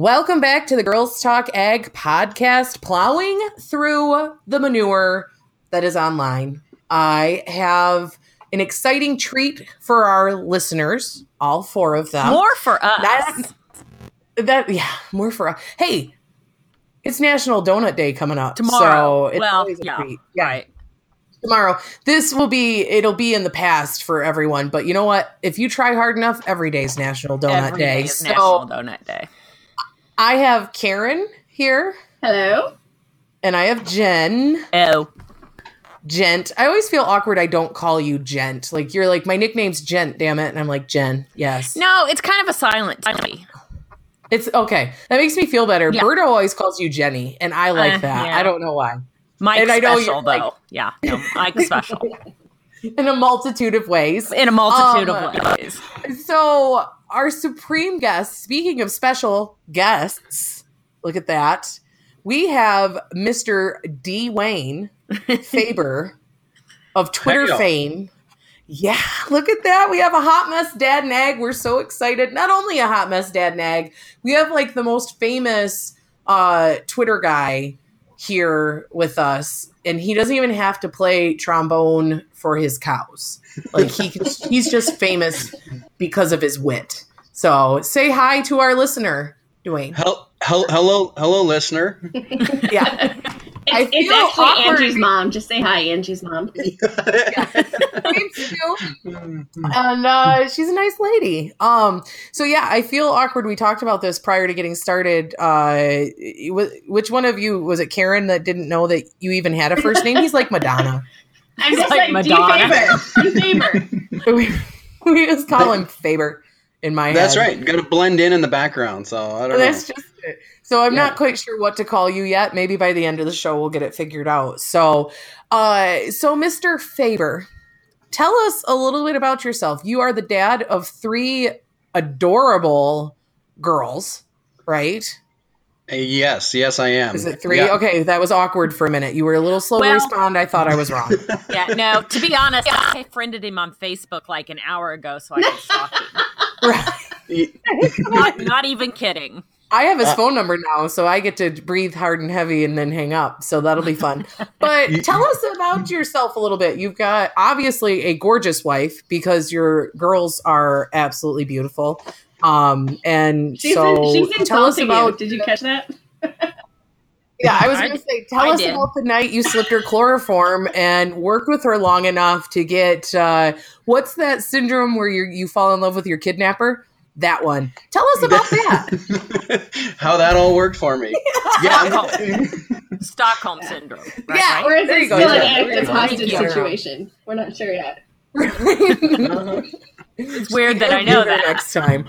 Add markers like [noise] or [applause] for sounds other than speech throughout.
Welcome back to the Girls Talk Ag podcast, plowing through the manure that is online. I have an exciting treat for our listeners, all four of them. More for us. That, that yeah, more for us. Hey, it's National Donut Day coming up Tomorrow. So it's Well, always a yeah, treat. yeah, Right. tomorrow. This will be it'll be in the past for everyone, but you know what? If you try hard enough, every day is National Donut Every Day. day is So National Donut Day. I have Karen here, Hello. and I have Jen. Oh, Gent. I always feel awkward. I don't call you Gent. Like you're like my nickname's Gent. Damn it, and I'm like Jen. Yes, no, it's kind of a silent T. it's okay. That makes me feel better. Yeah. Berto always calls you Jenny, and I like Uh, that. yeah. I don't know why. Mike And I know special you're, though. like- yeah, no, Mike special [laughs] In a multitude of ways. in a multitude Um, of ways. So our supreme guest. Speaking of special guests, look at that. We have Mr. D. Wayne [laughs] Faber of Twitter Heyo. fame. Yeah, look at that. We have a hot mess dad nag. We're so excited. Not only a hot mess dad nag, we have like the most famous uh Twitter guy here with us and he doesn't even have to play trombone for his cows. Like he he's just famous because of his wit. So, say hi to our listener, Dwayne. Hel- hel- hello, hello, listener. Yeah. I It's, it's feel actually awkward. Angie's mom. Just say hi, Angie's mom. [laughs] Thanks, Sue. and uh, she's a nice lady. Um, so yeah, I feel awkward. We talked about this prior to getting started. Uh, which one of you was it? Karen that didn't know that you even had a first name. He's like Madonna. [laughs] I'm just like like, Madonna. D Faber. We, we just call him Faber in my That's head. right. Got to blend in in the background. So I don't That's know. just it. So I'm not quite sure what to call you yet. Maybe by the end of the show we'll get it figured out. So, uh, so Mr. Faber, tell us a little bit about yourself. You are the dad of three adorable girls, right? Yes, yes, I am. Is it three? Yeah. Okay, that was awkward for a minute. You were a little slow to Well- respond. I thought I was wrong. [laughs] Yeah, no. To be honest, I friended him on Facebook like an hour ago, so I could stalk him. Right. Y- Not, not even kidding. I have his Uh, phone number now, so I get to breathe hard and heavy and then hang up. So that'll be fun. But tell us about yourself a little bit. You've got obviously a gorgeous wife because your girls are absolutely beautiful. Um, and She's, so in, she's tell us about. you. Did you catch that? [laughs] Yeah, I was going to say, tell I us did. about the night you slipped her chloroform and worked with her long enough to get uh, what's that syndrome where you you fall in love with your kidnapper? That one. Tell us about that. [laughs] How that all worked for me. [laughs] Yeah. I'm- Stockholm syndrome. Right, Yeah. right? Or is There it you go, still an active There you go. hostage situation? We're not sure yet. It's weird that I know that. next time.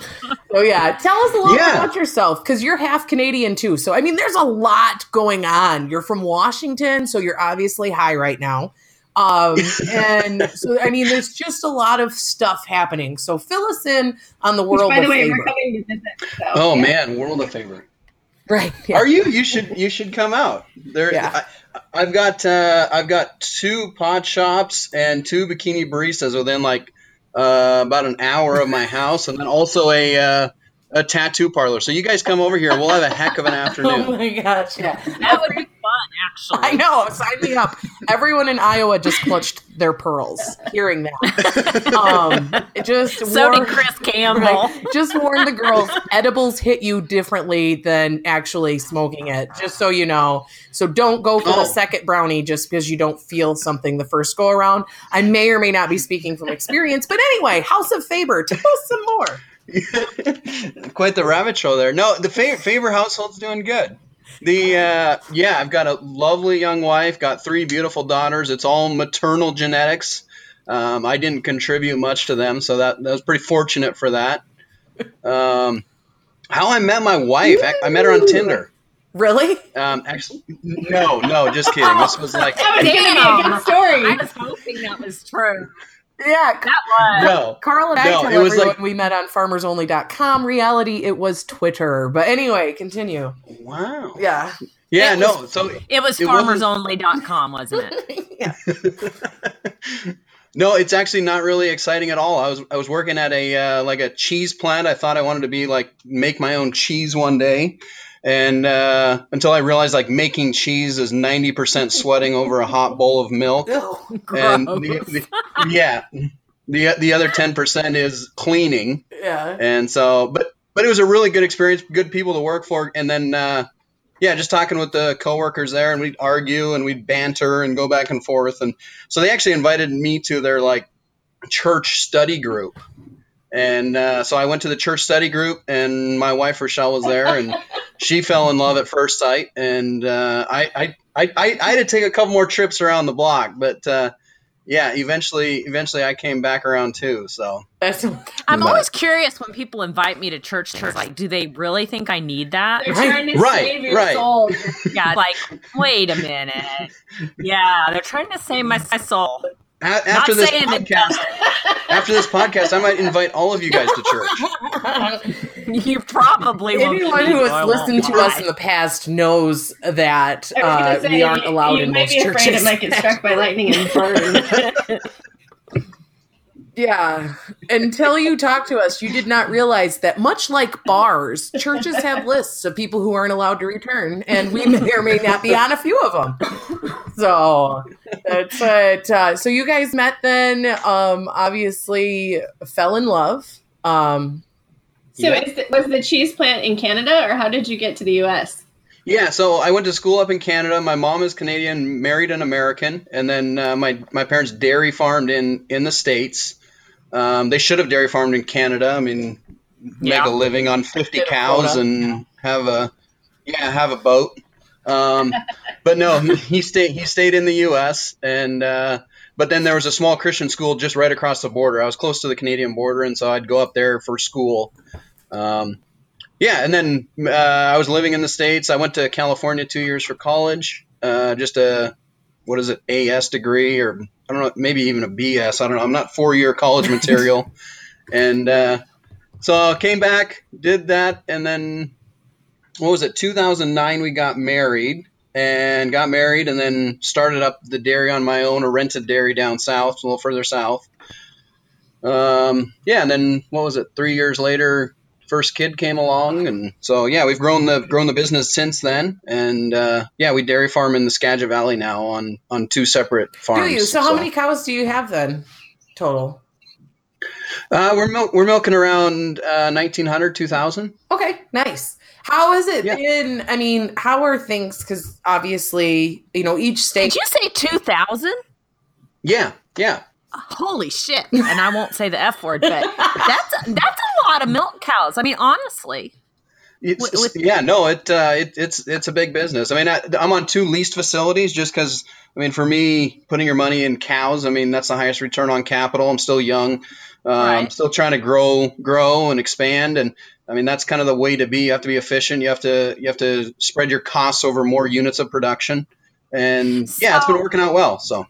So yeah, tell us a little Yeah. bit about yourself because you're half Canadian too. So I mean, there's a lot going on. You're from Washington, so you're obviously high right now. Um, [laughs] and so I mean, there's just a lot of stuff happening. So fill us in on the Which, world by the of way, Faber. we're coming to visit. So, oh yeah. man, world of Faber. Right? Yeah. Are you? You should. You should come out. There. Yeah. I, I've got. Uh, I've got two pot shops and two bikini baristas within like uh, about an hour of my house, and then also a uh, a tattoo parlor. So you guys come over here. We'll have a heck of an [laughs] afternoon. Oh my gosh! Yeah. That would be fun, actually. I know. Sign me up. Everyone in Iowa just clutched their pearls hearing that. [laughs] Um, just So wore- did Chris Campbell. [laughs] Right. Just warn the girls, edibles hit you differently than actually smoking it, just so you know. So don't go for Oh. the second brownie just because you don't feel something the first go around. I may or may not be speaking from experience, but anyway, House of Faber, tell us some more. [laughs] Quite the rabbit show there. No, the Fa- Faber household's doing good. The uh, yeah, I've got a lovely young wife, got three beautiful daughters. It's all maternal genetics. Um, I didn't contribute much to them, so that, that was pretty fortunate for that. Um, how I met my wife, I, I met her on Tinder. Really? Um, actually, no, no, just kidding. This was like That was going to be a good story. I was hoping that was true. Yeah. That was. no. Carl and I No, tell it was everyone like- we met on farmersonly.com. Reality, it was Twitter. But anyway, continue. Wow. Yeah. Yeah, It no. So It was It wasn't- farmersonly.com, wasn't it? [laughs] yeah. [laughs] No, it's actually not really exciting at all. I was I was working at a uh, like a cheese plant. I thought I wanted to be like make my own cheese one day, and uh, until I realized like making cheese is ninety percent sweating over a hot bowl of milk, and the, the, yeah, the the other ten percent is cleaning. yeah. And so, but but it was a really good experience, good people to work for, and then uh, yeah, just talking with the coworkers there, and we'd argue and we'd banter and go back and forth, and so they actually invited me to their like church study group, and uh, so I went to the church study group, and my wife Rochelle was there, and [laughs] she fell in love at first sight, and uh, I, I I I I had to take a couple more trips around the block, but. Uh, yeah, eventually, eventually, I came back around too. So That's [laughs] I'm But- always curious when people invite me to church things. Like, do they really think I need that? They're Right, trying to right, save your right. soul. Yeah, like, wait a minute. [laughs] Yeah, they're trying to save my, my soul. A- after Not this podcast, after this podcast, I might invite all of you guys to church. [laughs] You probably. Anyone who has listened to us in the past knows that I was gonna uh, say, we aren't you- allowed you in might most be afraid churches. it might get struck by lightning and burn. [laughs] Yeah. Until you talk to us, you did not realize that much like bars, churches have lists of people who aren't allowed to return, and we may or may not be on a few of them. So that's it. Uh, so you guys met then, um, obviously fell in love. Um, So Yeah. is the, was the cheese plant in Canada, or how did you get to the U.S.? Yeah, so I went to school up in Canada. My mom is Canadian, married an American, and then uh, my my parents dairy farmed in in the states. Um, they should have dairy farmed in Canada. I mean, Yeah. make a living on fifty cows and have a yeah have a boat. Um, [laughs] but no, he stayed he stayed in the U.S. and uh, but then there was a small Christian school just right across the border. I was close to the Canadian border, and so I'd go up there for school. Um, yeah, and then uh, I was living in the states. I went to California two years for college, uh, just a what is it, AS degree or I don't know, maybe even a BS. I don't know. I'm not four year college material, [laughs] and uh, so I came back, did that, and then what was it? 2009, we got married. And got married, and then started up the dairy on my own, a rented dairy down south, a little further south. Um, yeah, and then what was it? Three years later, first kid came along, and so yeah, we've grown the grown the business since then. And uh, yeah, we dairy farm in the Skagit Valley now on on two separate farms. do you? So how many cows do you have then, total? Uh, we're mil- we're milking around uh, 1900, 2000. Okay, nice. How has it Yeah. been? I mean, how are things? Because obviously, you know, each state. Did you say 2000? Yeah, yeah. Holy shit. And I won't say the F word, but that's that's a lot of milk cows. I mean, honestly. It's, With- with- yeah, no, it, uh, it it's it's a big business. I mean, I, I'm on two leased facilities just because. I mean, for me, putting your money in cows, I mean, that's the highest return on capital. I'm still young. Uh, I'm still trying to grow, grow, and expand. And I mean, that's kind of the way to be. You have to be efficient. You have to you have to spread your costs over more units of production. And yeah, it's been working out well. So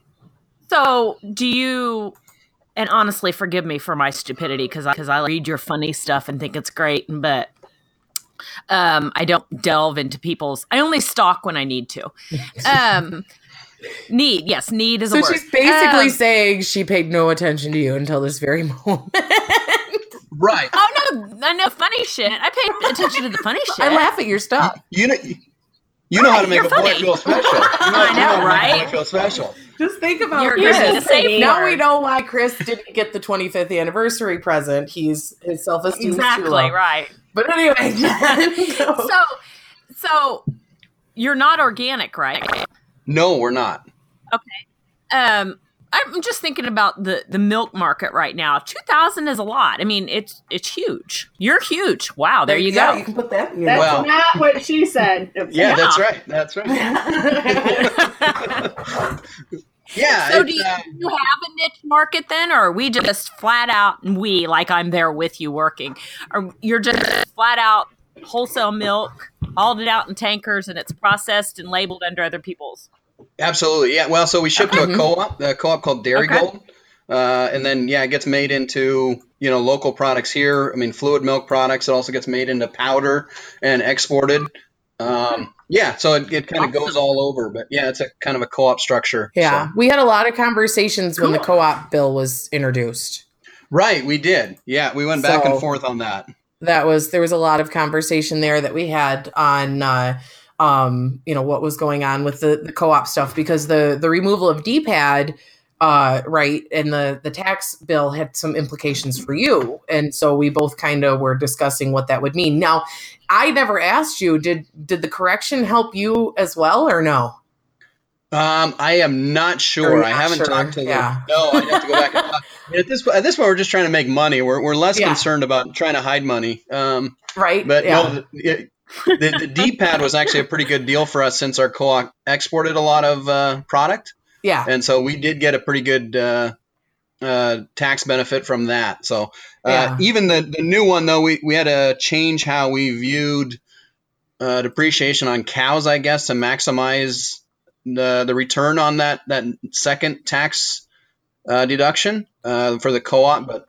So, do you and honestly forgive me for my stupidity cuz I cuz I read your funny stuff and think it's great, but um I don't delve into people's I only stalk when I need to. Um need, yes, need is a So word. she's basically Um, saying she paid no attention to you until this very [laughs] moment. right, Oh no, I know funny shit. I pay attention to the funny shit. [laughs] I laugh at your stuff. you know. You know how to make a you're boy feel special. You know, [laughs] I you know, how to make a right? boy feel special. Just think about You're Chris. going to say now we know why Chris didn't get the 25th anniversary present. He's his self esteem exactly is too low. right. But anyway, [laughs] go. So, so you're not organic, right? No, we're not. Okay. Um, I'm just thinking about the the milk market right now. Two thousand is a lot. I mean, it's it's huge. You're huge. Wow, there you yeah, go. You can put that in That's Well- not what she said. Yeah, Yeah. [laughs] [laughs] that's right. That's right. Yeah. so, do you, do you have a niche market then, or are we just flat out and we like I'm there with you working, or you're just flat out wholesale milk, hauled it out in tankers, and it's processed and labeled under other people's? absolutely. Yeah. Well, so we ship to a co-op, a co-op called Dairy Okay. Gold, uh, and then yeah, it gets made into you know local products here. I mean, fluid milk products. It also gets made into powder and exported. Um, yeah, so it, it kind of goes all over, but yeah, it's a kind of a co-op structure. Yeah, so. we had a lot of conversations when the co-op bill was introduced. Right, we did. Yeah, we went back So- and forth on that. that was there was a lot of conversation there that we had on uh um you know what was going on with the the co-op stuff because the the removal of DPAD uh right and the the tax bill had some implications for you and so we both kind of were discussing what that would mean now i never asked you did did the correction help you as well or no Um, I am not sure. You're I haven't sure, talked to yeah. them. [laughs] No, I have to go back. And talk. [laughs] at this at this point, we're just trying to make money. We're we're less Yeah. concerned about trying to hide money. Um, right but yeah no, the, it, the, the DPAD was actually a pretty good deal for us since our co-op exported a lot of uh, product, yeah and so we did get a pretty good uh, uh, tax benefit from that. So uh, Yeah. even the the new one though, we we had to change how we viewed uh, depreciation on cows, I guess, to maximize the the return on that that second tax uh, deduction uh, for the co-op. But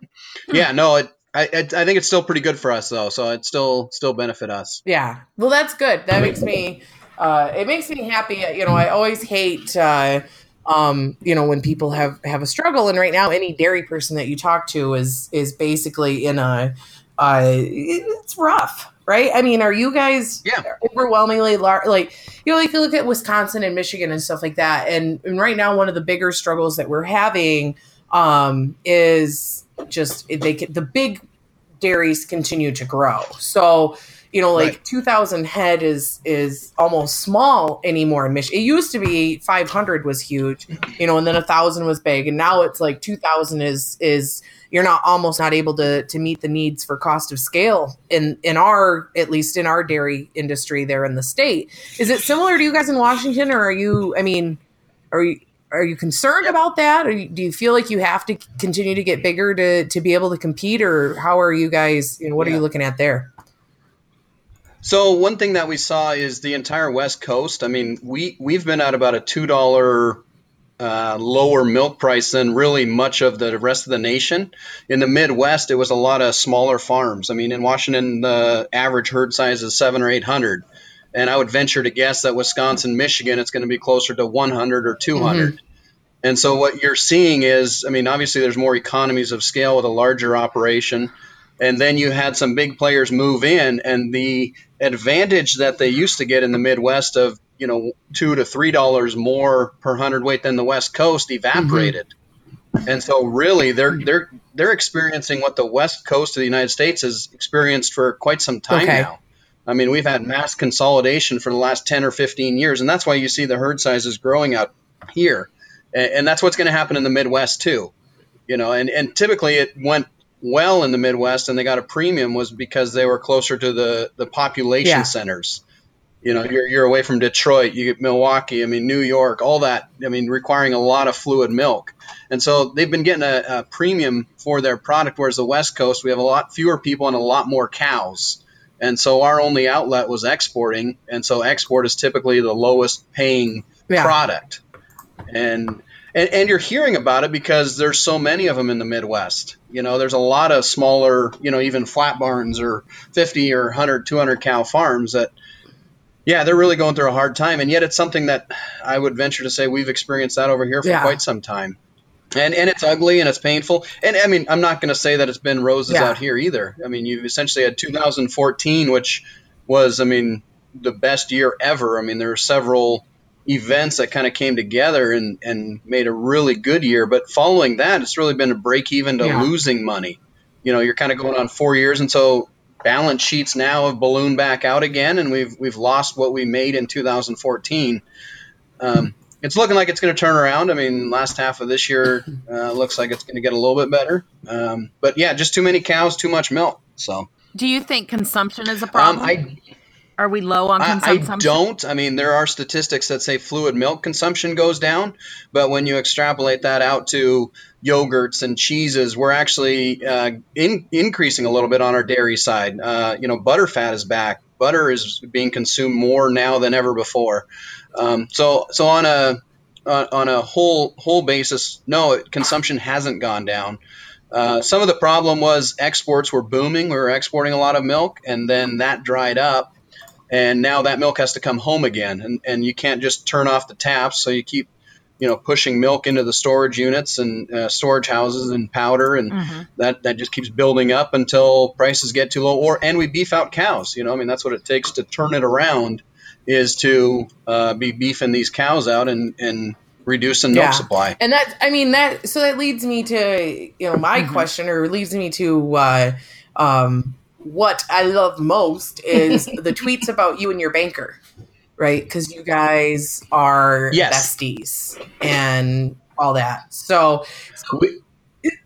yeah, no, it. I, I I think it's still pretty good for us though, so it still still benefit us. Yeah. Well, that's good. That makes me, uh, it makes me happy. You know, I always hate, uh, um, you know, when people have have a struggle. And right now, any dairy person that you talk to is is basically in a, uh, it's rough, right? I mean, are you guys Yeah. overwhelmingly large? Like, you know, if you look at Wisconsin and Michigan and stuff like that, and, and right now, one of the bigger struggles that we're having um, is just they can, the big dairies continue to grow. So, you know, like Right. 2000 head is is almost small anymore in Michigan. It used to be 500 was huge, you know, and then a 1000 was big and now it's like 2000 is is you're not almost not able to to meet the needs for cost of scale in in our at least in our dairy industry there in the state. Is it similar to you guys in Washington or are you I mean are you are you concerned about that or do you feel like you have to continue to get bigger to to be able to compete or how are you guys you know what are you looking at there So one thing that we saw is the entire West Coast. I mean, we we've been at about a two dollar uh, lower milk price than really much of the rest of the nation. In the Midwest, it was a lot of smaller farms. I mean, in Washington, the average herd size is seven or eight hundred, and I would venture to guess that Wisconsin, Michigan, it's going to be closer to one hundred or two And so what you're seeing is, I mean, obviously there's more economies of scale with a larger operation. And then you had some big players move in, and the advantage that they used to get in the Midwest of you know two to three dollars more per hundredweight than the West Coast evaporated. Mm-hmm. And so really they're they're they're experiencing what the West Coast of the United States has experienced for quite some time Okay. now. I mean, we've had mass consolidation for the last 10 or 15 years, and that's why you see the herd sizes growing out here. And, and that's what's going to happen in the Midwest too. You know, and, and typically it went well in the Midwest and they got a premium was because they were closer to the, the population Yeah. centers. You know, you're, you're away from Detroit, you get Milwaukee, I mean, New York, all that, I mean, requiring a lot of fluid milk. And so they've been getting a, a premium for their product, whereas the West Coast, we have a lot fewer people and a lot more cows. And so our only outlet was exporting. And so export is typically the lowest paying Yeah. product. And, and and you're hearing about it because there's so many of them in the Midwest. You know, there's a lot of smaller, you know, even flat barns or 50 or 100, 200 cow farms that yeah, they're really going through a hard time and yet it's something that I would venture to say we've experienced that over here for Yeah. quite some time. And and it's ugly and it's painful. And I mean, I'm not going to say that it's been roses Yeah. out here either. I mean, you've essentially had 2014 which was I mean, the best year ever. I mean, there were several events that kind of came together and, and made a really good year. But following that, it's really been a break even to Yeah. losing money. You know, you're kind of going on four years, and so balance sheets now have ballooned back out again, and we've we've lost what we made in 2014. Um, it's looking like it's going to turn around. I mean, last half of this year [laughs] uh, looks like it's going to get a little bit better. Um, but yeah, just too many cows, too much milk. So Do you think consumption is a um, problem? I Are we low on I, I don't. I mean, there are statistics that say fluid milk consumption goes down, but when you extrapolate that out to yogurts and cheeses, we're actually uh, in, increasing a little bit on our dairy side. Uh, you know, butter fat is back. Butter is being consumed more now than ever before. Um, so, so on a on on a whole whole basis, no, consumption hasn't gone down. Uh, some of the problem was exports were booming. We were exporting a lot of milk, and then that dried up and now that milk has to come home again, and and you can't just turn off the taps, so you keep you know pushing milk into the storage units and uh, storage houses and powder and Mhm. that that just keeps building up until prices get too low or and we beef out cows you know i mean that's what it takes to turn it around is to uh, be beefing these cows out and and reducing milk Yeah. supply And that, I mean, that, so that leads me to, you know, my Mhm. question or leads me to, uh, um, what I love most is [laughs] the tweets about you and your banker, right? Because you guys are Yes. besties and all that. So, so, We-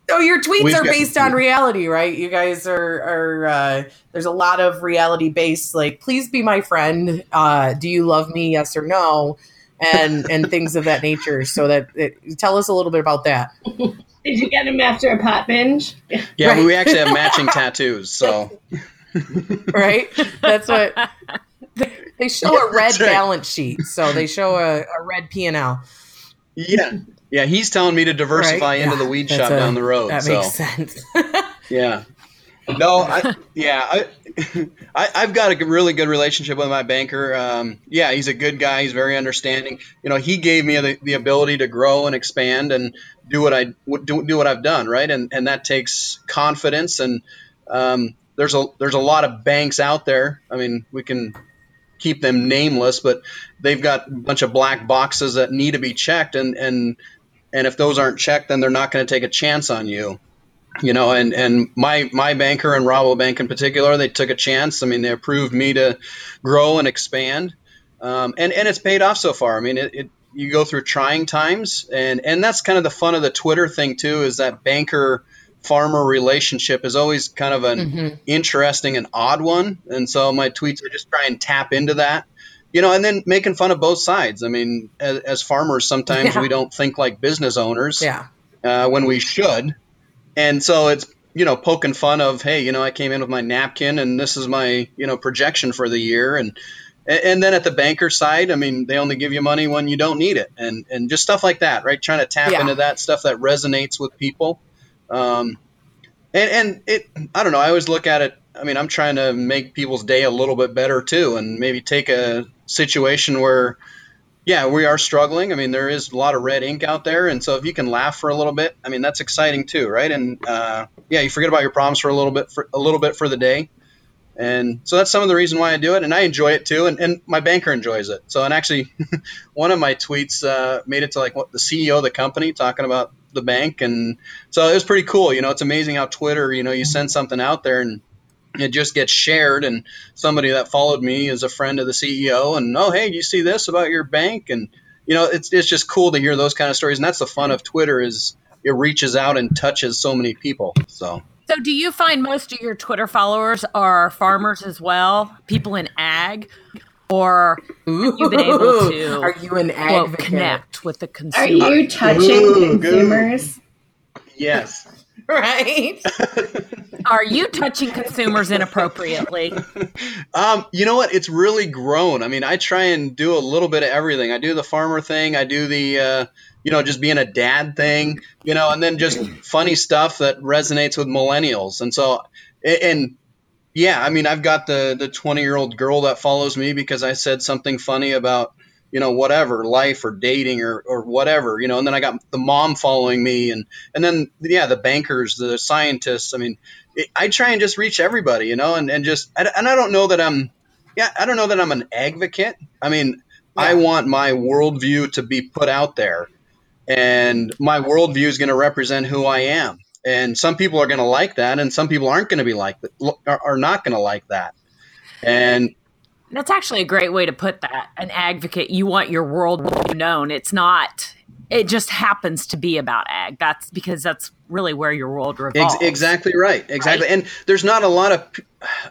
so your tweets are got- based on reality, right? You guys are, are uh, there's a lot of reality based, like, please be my friend. Uh, do you love me? Yes or no? And, and things of that nature. So that it, tell us a little bit about that. [laughs] Did you get him after a pot binge? yeah Right. we actually have matching [laughs] tattoos so [laughs] right? That's what [laughs] they show a red right. balance sheet. So they show a, a red P and L. yeah yeah he's telling me to diversify Right? into Yeah, the weed shop a- down the road That so makes sense. Yeah. No, I, yeah, I, I, I've got a really good relationship with my banker. Um, yeah, he's a good guy. He's very understanding. You know, he gave me the, the ability to grow and expand and do what I do, do what I've done, right? And and that takes confidence. And um, there's a there's a lot of banks out there. I mean, we can keep them nameless, but they've got a bunch of black boxes that need to be checked, and and and if those aren't checked, then they're not going to take a chance on you you know, and, and my, my banker and Rabobank in particular, they took a chance. I mean, they approved me to grow and expand. Um, and, and it's paid off so far. I mean, it, it, you go through trying times and, and that's kind of the fun of the Twitter thing too, is that banker farmer relationship is always kind of an Mhm. interesting and odd one. And so my tweets are just try and tap into that, you know, and then making fun of both sides. I mean, as, as farmers, sometimes Yeah. we don't think like business owners Yeah. uh, when we should. And so it's, you know, poking fun of, hey, you know, I came in with my napkin and this is my, you know, projection for the year. And, and then at the banker side, I mean, they only give you money when you don't need it and, and just stuff like that, right? Trying to tap Yeah. into that stuff that resonates with people. Um, and, and it, I don't know, I always look at it. I mean, I'm trying to make people's day a little bit better too, and maybe take a situation where, yeah, we are struggling. I mean, there is a lot of red ink out there, and so if you can laugh for a little bit, I mean, that's exciting too, right? And uh, yeah, you forget about your problems for a little bit for a little bit for the day, and so that's some of the reason why I do it, and I enjoy it too, and, and my banker enjoys it. So, and actually, [laughs] one of my tweets uh, made it to like what the CEO of the company talking about the bank, and so it was pretty cool. You know, it's amazing how Twitter, you know, you send something out there and it just gets shared and somebody that followed me is a friend of the CEO and oh hey you see this about your bank and you know it's it's just cool to hear those kind of stories and that's the fun of Twitter is it reaches out and touches so many people so So, do you find most of your Twitter followers are farmers as well, people in ag, or Ooh, you been able to, Are you an quote, connect with the consumer? Are you touching Ooh, good. consumers? yes [laughs] Right? [laughs] Are you touching consumers inappropriately? um, you know what? It's really grown. I mean, I try and do a little bit of everything. I do the farmer thing. I do the, uh, you know, just being a dad thing, you know, and then just funny stuff that resonates with millennials. And so, and yeah, I mean, I've got the the 20 year old girl that follows me because I said something funny about, you know, whatever life or dating or, or whatever, you know, and then I got the mom following me and, and then, yeah, the bankers, the scientists. I mean, it, I try and just reach everybody, you know, and, and just, and I don't know that I'm, yeah, I don't know that I'm an advocate. I mean, I want my worldview to be put out there, and my worldview is going to represent who I am. And some people are going to like that, and some people aren't going to be like that, are, not going to like that. And That's actually a great way to put that. An advocate, you want your world known. It's not. It just happens to be about ag. That's because that's really where your world revolves. Ex- exactly right. Exactly. And there's not a lot of,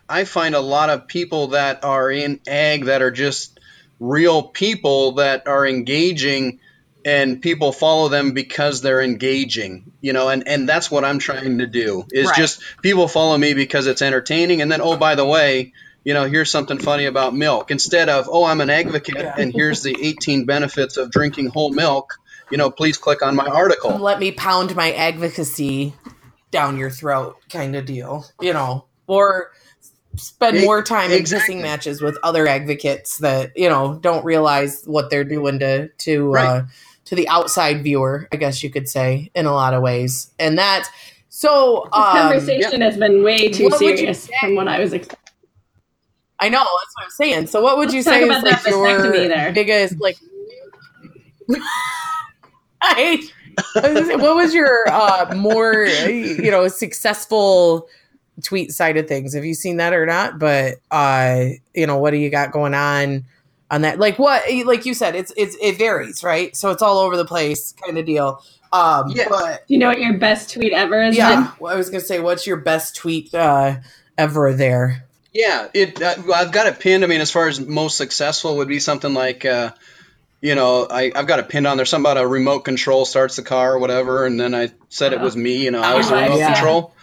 I find a lot of people that are in ag that are just real people that are engaging and people follow them because they're engaging, you know, and, and that's what I'm trying to do is Right. just people follow me because it's entertaining. And then, oh, by the way, you know, here's something funny about milk instead of, oh, I'm an advocate Yeah. and here's the 18 benefits of drinking whole milk. You know, please click on my article. Let me pound my advocacy down your throat kind of deal, you know. Or spend more time in exactly. pissing matches with other advocates that you know don't realize what they're doing to to Right. uh, to the outside viewer. I guess you could say in a lot of ways, and that. So This um, conversation has been way too what you serious from what I was expecting. I know that's what I'm saying. So what would you Let's talk say is about like that your there. biggest like? [laughs] I, I was say, what was your uh, more you know successful tweet side of things? Have you seen that or not? But uh, you know, what do you got going on on that? Like what? Like you said, it's it's it varies, right? So it's all over the place kind of deal. Um, Yeah. but Do you know what your best tweet ever is? yeah, well, I was gonna say, what's your best tweet uh, ever there? Yeah, it. Uh, I've got it pinned. I mean, as far as most successful would be something like, uh, you know, I, I've got it pinned on there. Something about a remote control starts the car or whatever, and then I said it was me. You know, I was the Oh, remote yeah. control.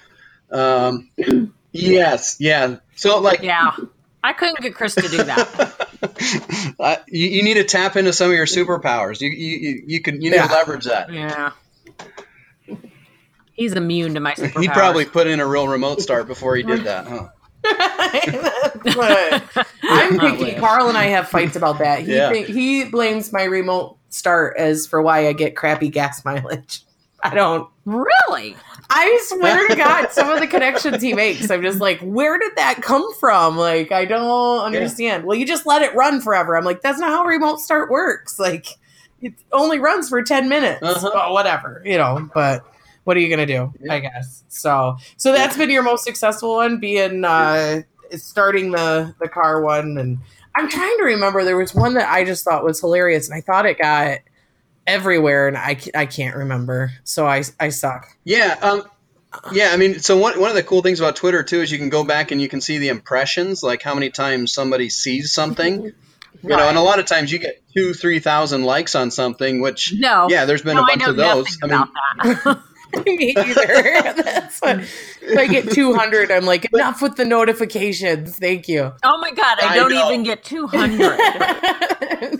Um, [clears throat] yes, yeah. So like, Yeah. I couldn't get Chris to do that. [laughs] uh, you, you need to tap into some of your superpowers. You you you, you can you need Yeah. to leverage that. Yeah. He's immune to my superpowers. [laughs] He probably put in a real remote start before he did that, huh? But [laughs] I'm [laughs] picky. Carl and I have fights about that. He Yeah. think, he blames my remote start as for why I get crappy gas mileage. I don't. Really? I swear to God, some of the connections he makes, I'm just like, where did that come from? Like, I don't understand. Well, you just let it run forever. I'm like, that's not how remote start works. Like, it only runs for 10 minutes. Uh-huh. But whatever, you know. But what are you gonna do? Yeah. I guess. So, so that's been your most successful one, being uh, starting the the car one. And I'm trying to remember. There was one that I just thought was hilarious, and I thought it got everywhere, and I I can't remember. So I I suck. Yeah, um, yeah. I mean, so one one of the cool things about Twitter too is you can go back and you can see the impressions, like how many times somebody sees something. [laughs] You know, and a lot of times you get two, three thousand likes on something, which No. yeah, there's been no, a I bunch know of those. nothing I mean. [laughs] [laughs] Me either. That's what, if I get 200, I'm like, enough with the notifications. Thank you. oh my god, I, I don't know. even get 200.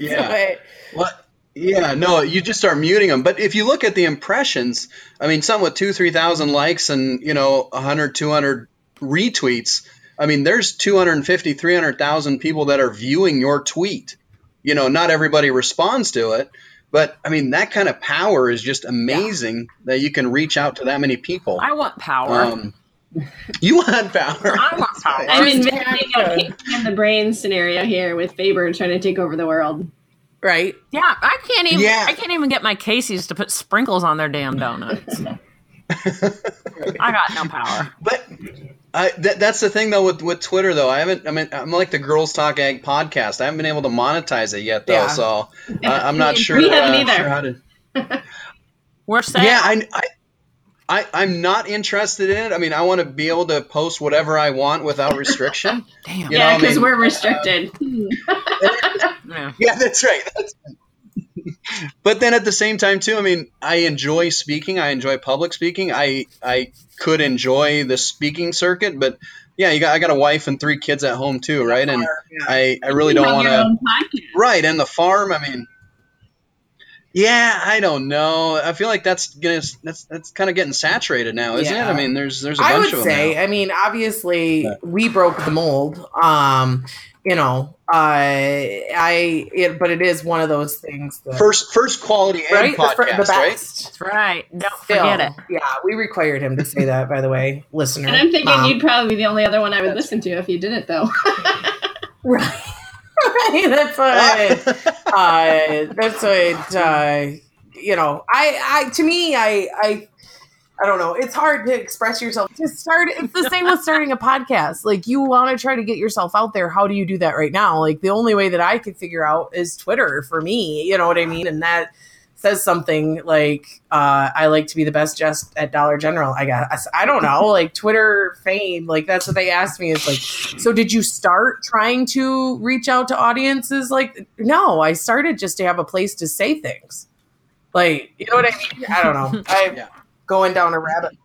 Yeah. What? Yeah, no, you just start muting them. But if you look at the impressions, I mean, something with two, three thousand likes and you know, 100, 200 retweets. I mean, there's 250, 300,000 people that are viewing your tweet. You know, not everybody responds to it, but I mean, that kind of power is just amazing that you can reach out to that many people. I want power. Um, you want power. I want power. I'm Just envisioning a to- in the brain scenario here with Faber trying to take over the world. Right? yeah, I can't even. Yeah. I can't even get my Casey's to put sprinkles on their damn donuts. [laughs] I got no power. But I, that, that's the thing though with, with Twitter though. I haven't. I mean, I'm like the Girls Talk Ag podcast. I haven't been able to monetize it yet though. Yeah. So uh, I'm not sure. We haven't uh, either. sure how to- [laughs] We're saying. yeah, I, I, I, I'm not interested in it. I mean, I want to be able to post whatever I want without restriction. [laughs] Damn. You know, yeah, I because mean, we're restricted. Yeah. yeah, that's right. That's but then at the same time too, I mean, I enjoy speaking. I enjoy public speaking. I I could enjoy the speaking circuit, but yeah, you got I got a wife and three kids at home too, right? And I I really You don't want to. Right, and the farm. I mean, yeah, I don't know. I feel like that's gonna that's that's kind of getting saturated now, isn't Yeah. it? I mean, there's there's a I bunch would of them say, now. I mean, obviously, Yeah. we broke the mold. Um, you know, uh, I, it, but it is one of those things that, First first quality egg right? podcast, the, fir- the right? best. That's right. Don't Still, forget it. Yeah, we required him to say that, by the way, listener. And I'm thinking Mom. you'd probably be the only other one I would listen to if you didn't, though. [laughs] Right. Right. That's what. uh, that's what. Uh, you know, I, I, to me, I, I, I don't know. It's hard to express yourself. To start, it's the same with starting a podcast. Like you want to try to get yourself out there. How do you do that right now? Like the only way that I could figure out is Twitter for me. You know what I mean? And that says something like uh, I like to be the best just at Dollar General. I got I don't know. Like Twitter fame like that's what they asked me. Is like so did you start trying to reach out to audiences? Like no I started just to have a place to say things. Like you know what I mean? I don't know. [laughs] I'm Yeah. going down a rabbit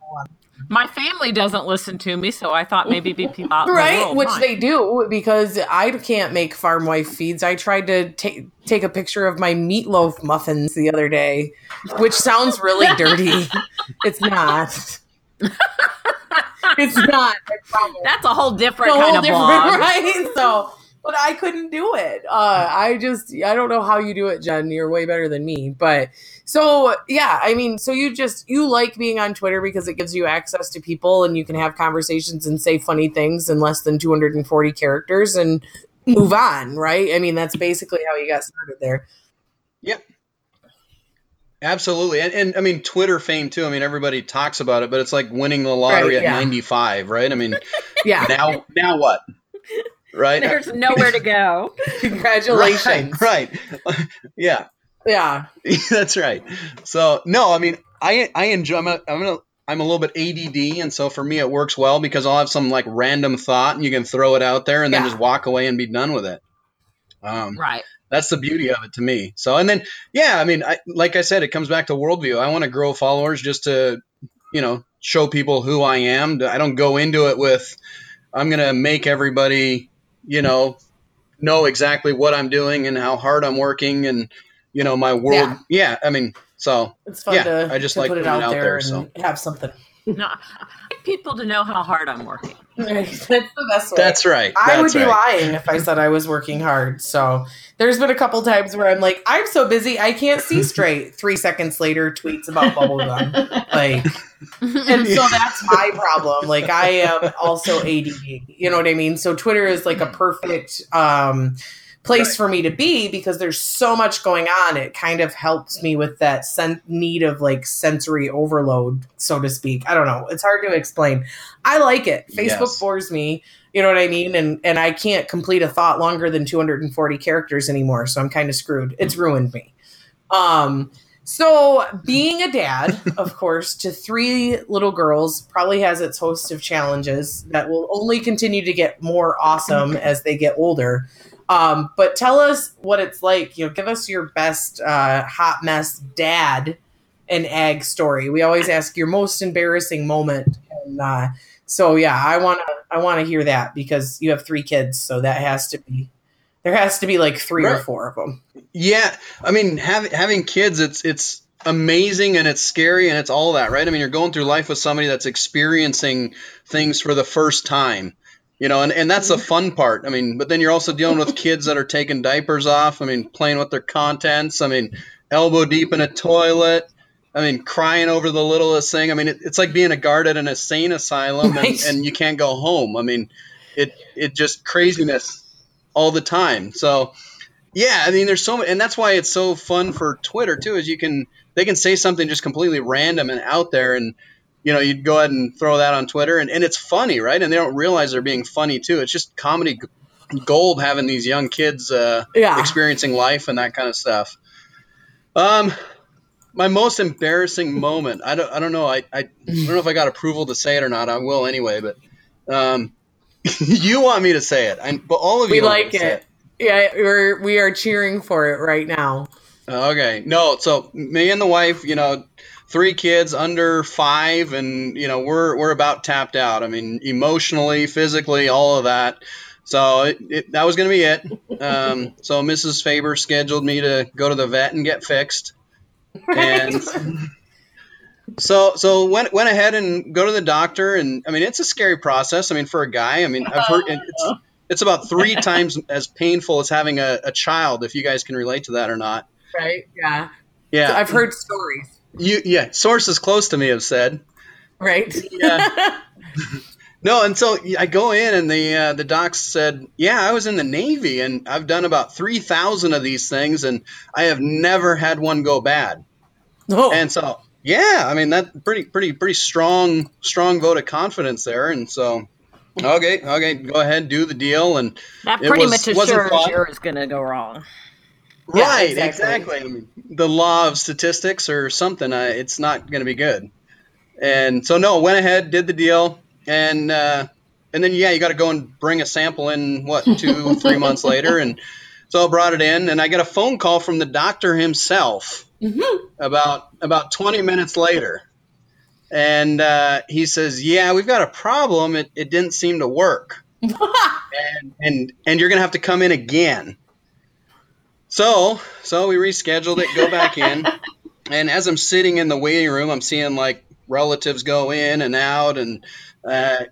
My family doesn't listen to me, so I thought maybe be people out in the right which they do because i can't make farm wife feeds i tried to take take a picture of my meatloaf muffins the other day which sounds really [laughs] dirty [laughs] it's not it's not. That's a whole different a kind whole of different, blog. [laughs] right? So, but I couldn't do it. Uh, I just, I don't know how you do it, Jen. You're way better than me. But so, yeah, I mean, so you just, you like being on Twitter because it gives you access to people and you can have conversations and say funny things in less than 240 characters and move on, right? I mean, that's basically how you got started there. Yep. Absolutely. And, and I mean, Twitter fame too. I mean, everybody talks about it, but it's like winning the lottery Right, at 95, right? I mean, [laughs] Yeah. now, now what? Right? There's nowhere to go. [laughs] Congratulations. Right. right. [laughs] yeah. Yeah. [laughs] That's right. So no, I mean, I I enjoy. I'm a, I'm a, I'm a little bit ADD, and so for me, it works well because I'll have some like random thought, and you can throw it out there, and then just walk away and be done with it. Um, Right. that's the beauty of it to me. So, and then yeah, I mean, I, like I said, it comes back to worldview. I want to grow followers just to, you know, show people who I am. I don't go into it with, I'm gonna make everybody, you know, know exactly what I'm doing and how hard I'm working and you know my world. Yeah, I mean, so It's fun Yeah, to, I just to like put it out, out there, there, and so. have something. No, I like people to know how hard I'm working. [laughs] That's the best way. that's right. I would That's be right. lying if I said I was working hard. So there's been a couple times where I'm like, I'm so busy I can't see [laughs] straight. Three seconds later, tweets about bubblegum. [laughs] Like, and so that's my problem. Like, I am also ADD. You know what I mean? So Twitter is like a perfect um, place Right. for me to be because there's so much going on. It kind of helps me with that sen- need of like sensory overload, so to speak. I don't know. It's hard to explain. I like it. Facebook Yes. bores me. You know what I mean? And and I can't complete a thought longer than 240 characters anymore. So I'm kind of screwed. It's ruined me. Um, so being a dad, [laughs] of course, to three little girls probably has its host of challenges that will only continue to get more awesome [laughs] as they get older. Um, but tell us what it's like. You know, give us your best uh, hot mess dad and egg story. We always ask your most embarrassing moment, and uh, so yeah, I want to I want to hear that because you have three kids, so that has to be there has to be like three or four of them. Yeah, I mean, having having kids, it's it's amazing and it's scary and it's all that, right? I mean, you're going through life with somebody that's experiencing things for the first time, you know, and, and that's the mm-hmm. fun part. I mean, but then you're also dealing with [laughs] kids that are taking diapers off. I mean, playing with their contents. I mean, elbow deep in a toilet. I mean, crying over the littlest thing. I mean, it, it's like being a guard at an insane asylum and, Right. and you can't go home. I mean, it it just craziness all the time. So, yeah, I mean, there's so, and that's why it's so fun for Twitter too. Is you can they can say something just completely random and out there, and you know, you'd go ahead and throw that on Twitter, and, and it's funny, right? And they don't realize they're being funny too. It's just comedy gold having these young kids uh, Yeah. experiencing life and that kind of stuff. Um, my most embarrassing moment. I don't. I don't know. I, I, I don't know if I got approval to say it or not. I will anyway. But um, [laughs] you want me to say it, and but all of We you like say it. Yeah, we're we are cheering for it right now. Okay. No, so me and the wife, you know, three kids under five, and you know, we're we're about tapped out. I mean, emotionally, physically, all of that. So it, it, that was going to be it. Um, [laughs] so Mrs. Faber scheduled me to go to the vet and get fixed, and so so went went ahead and go to the doctor, and I mean, it's a scary process. I mean, for a guy, I mean, I've heard it's it's about three times as painful as having a, a child. If you guys can relate to that or not. Right? Yeah. Yeah, I've heard stories. You yeah, sources close to me have said. Right? Yeah. [laughs] No, and so I go in and the uh, the docs said, "Yeah, I was in the Navy and I've done about 3,000 of these things and I have never had one go bad." oh, And so, yeah, I mean that pretty pretty pretty strong strong vote of confidence there and so okay, okay, go ahead, do the deal and That It pretty was- much wasn't assures fun. yours going to go wrong. Yeah, right, exactly. exactly. I mean, the law of statistics or something, uh, it's not going to be good. And so, no, went ahead, did the deal, and uh, and then yeah, you got to go and bring a sample in what two, [laughs] three months later, and so I brought it in, and I get a phone call from the doctor himself Mhm. about about 20 minutes later, and uh, he says, "Yeah, we've got a problem. It, it didn't seem to work." [laughs] and and and you're gonna have to come in again. So so we rescheduled it, go back in, [laughs] and as I'm sitting in the waiting room, I'm seeing like relatives go in and out, and uh,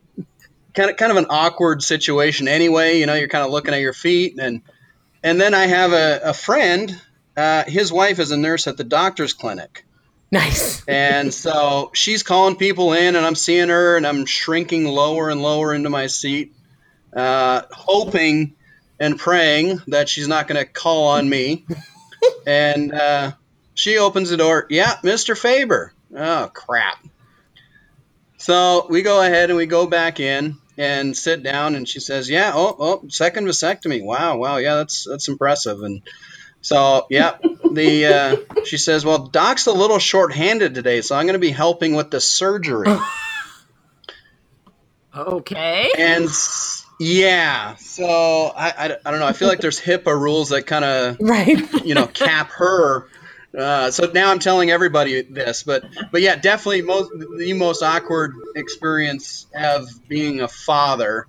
kind of kind of an awkward situation anyway. You know, you're kind of looking at your feet, and and then I have a, a friend. Uh, his wife is a nurse at the doctor's clinic. Nice. And so she's calling people in, and I'm seeing her, and I'm shrinking lower and lower into my seat, uh, hoping and praying that she's not going to call on me. [laughs] and uh, she opens the door. Yeah, Mr. Faber. Oh, crap. So we go ahead and we go back in and sit down, and she says, "Yeah, oh, oh, second vasectomy. Wow, wow, yeah, that's that's impressive." And so, yeah, [laughs] the uh, she says, "Well, Doc's a little short-handed today, so I'm going to be helping with the surgery." [laughs] Okay. and s- yeah, so I, I, I don't know. I feel like there's HIPAA rules that kind of [laughs] Right. you know cap her. Uh, so now I'm telling everybody this, but but yeah, definitely most the most awkward experience of being a father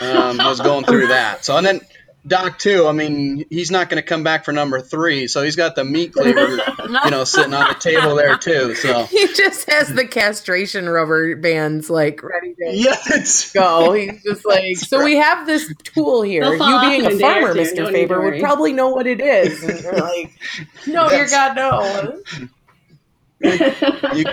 um, was going through that. So and then Doc too. I mean, he's not going to come back for number three, so he's got the meat cleaver, [laughs] you know, sitting on the table there too. So [laughs] He just has the castration rubber bands like ready to yes, go. He's just like, so we have this tool here. You being a a day or farmer, Mr. don't Faber, would probably know what it is. And you're [laughs] like, no, dear Yes. God, no. you,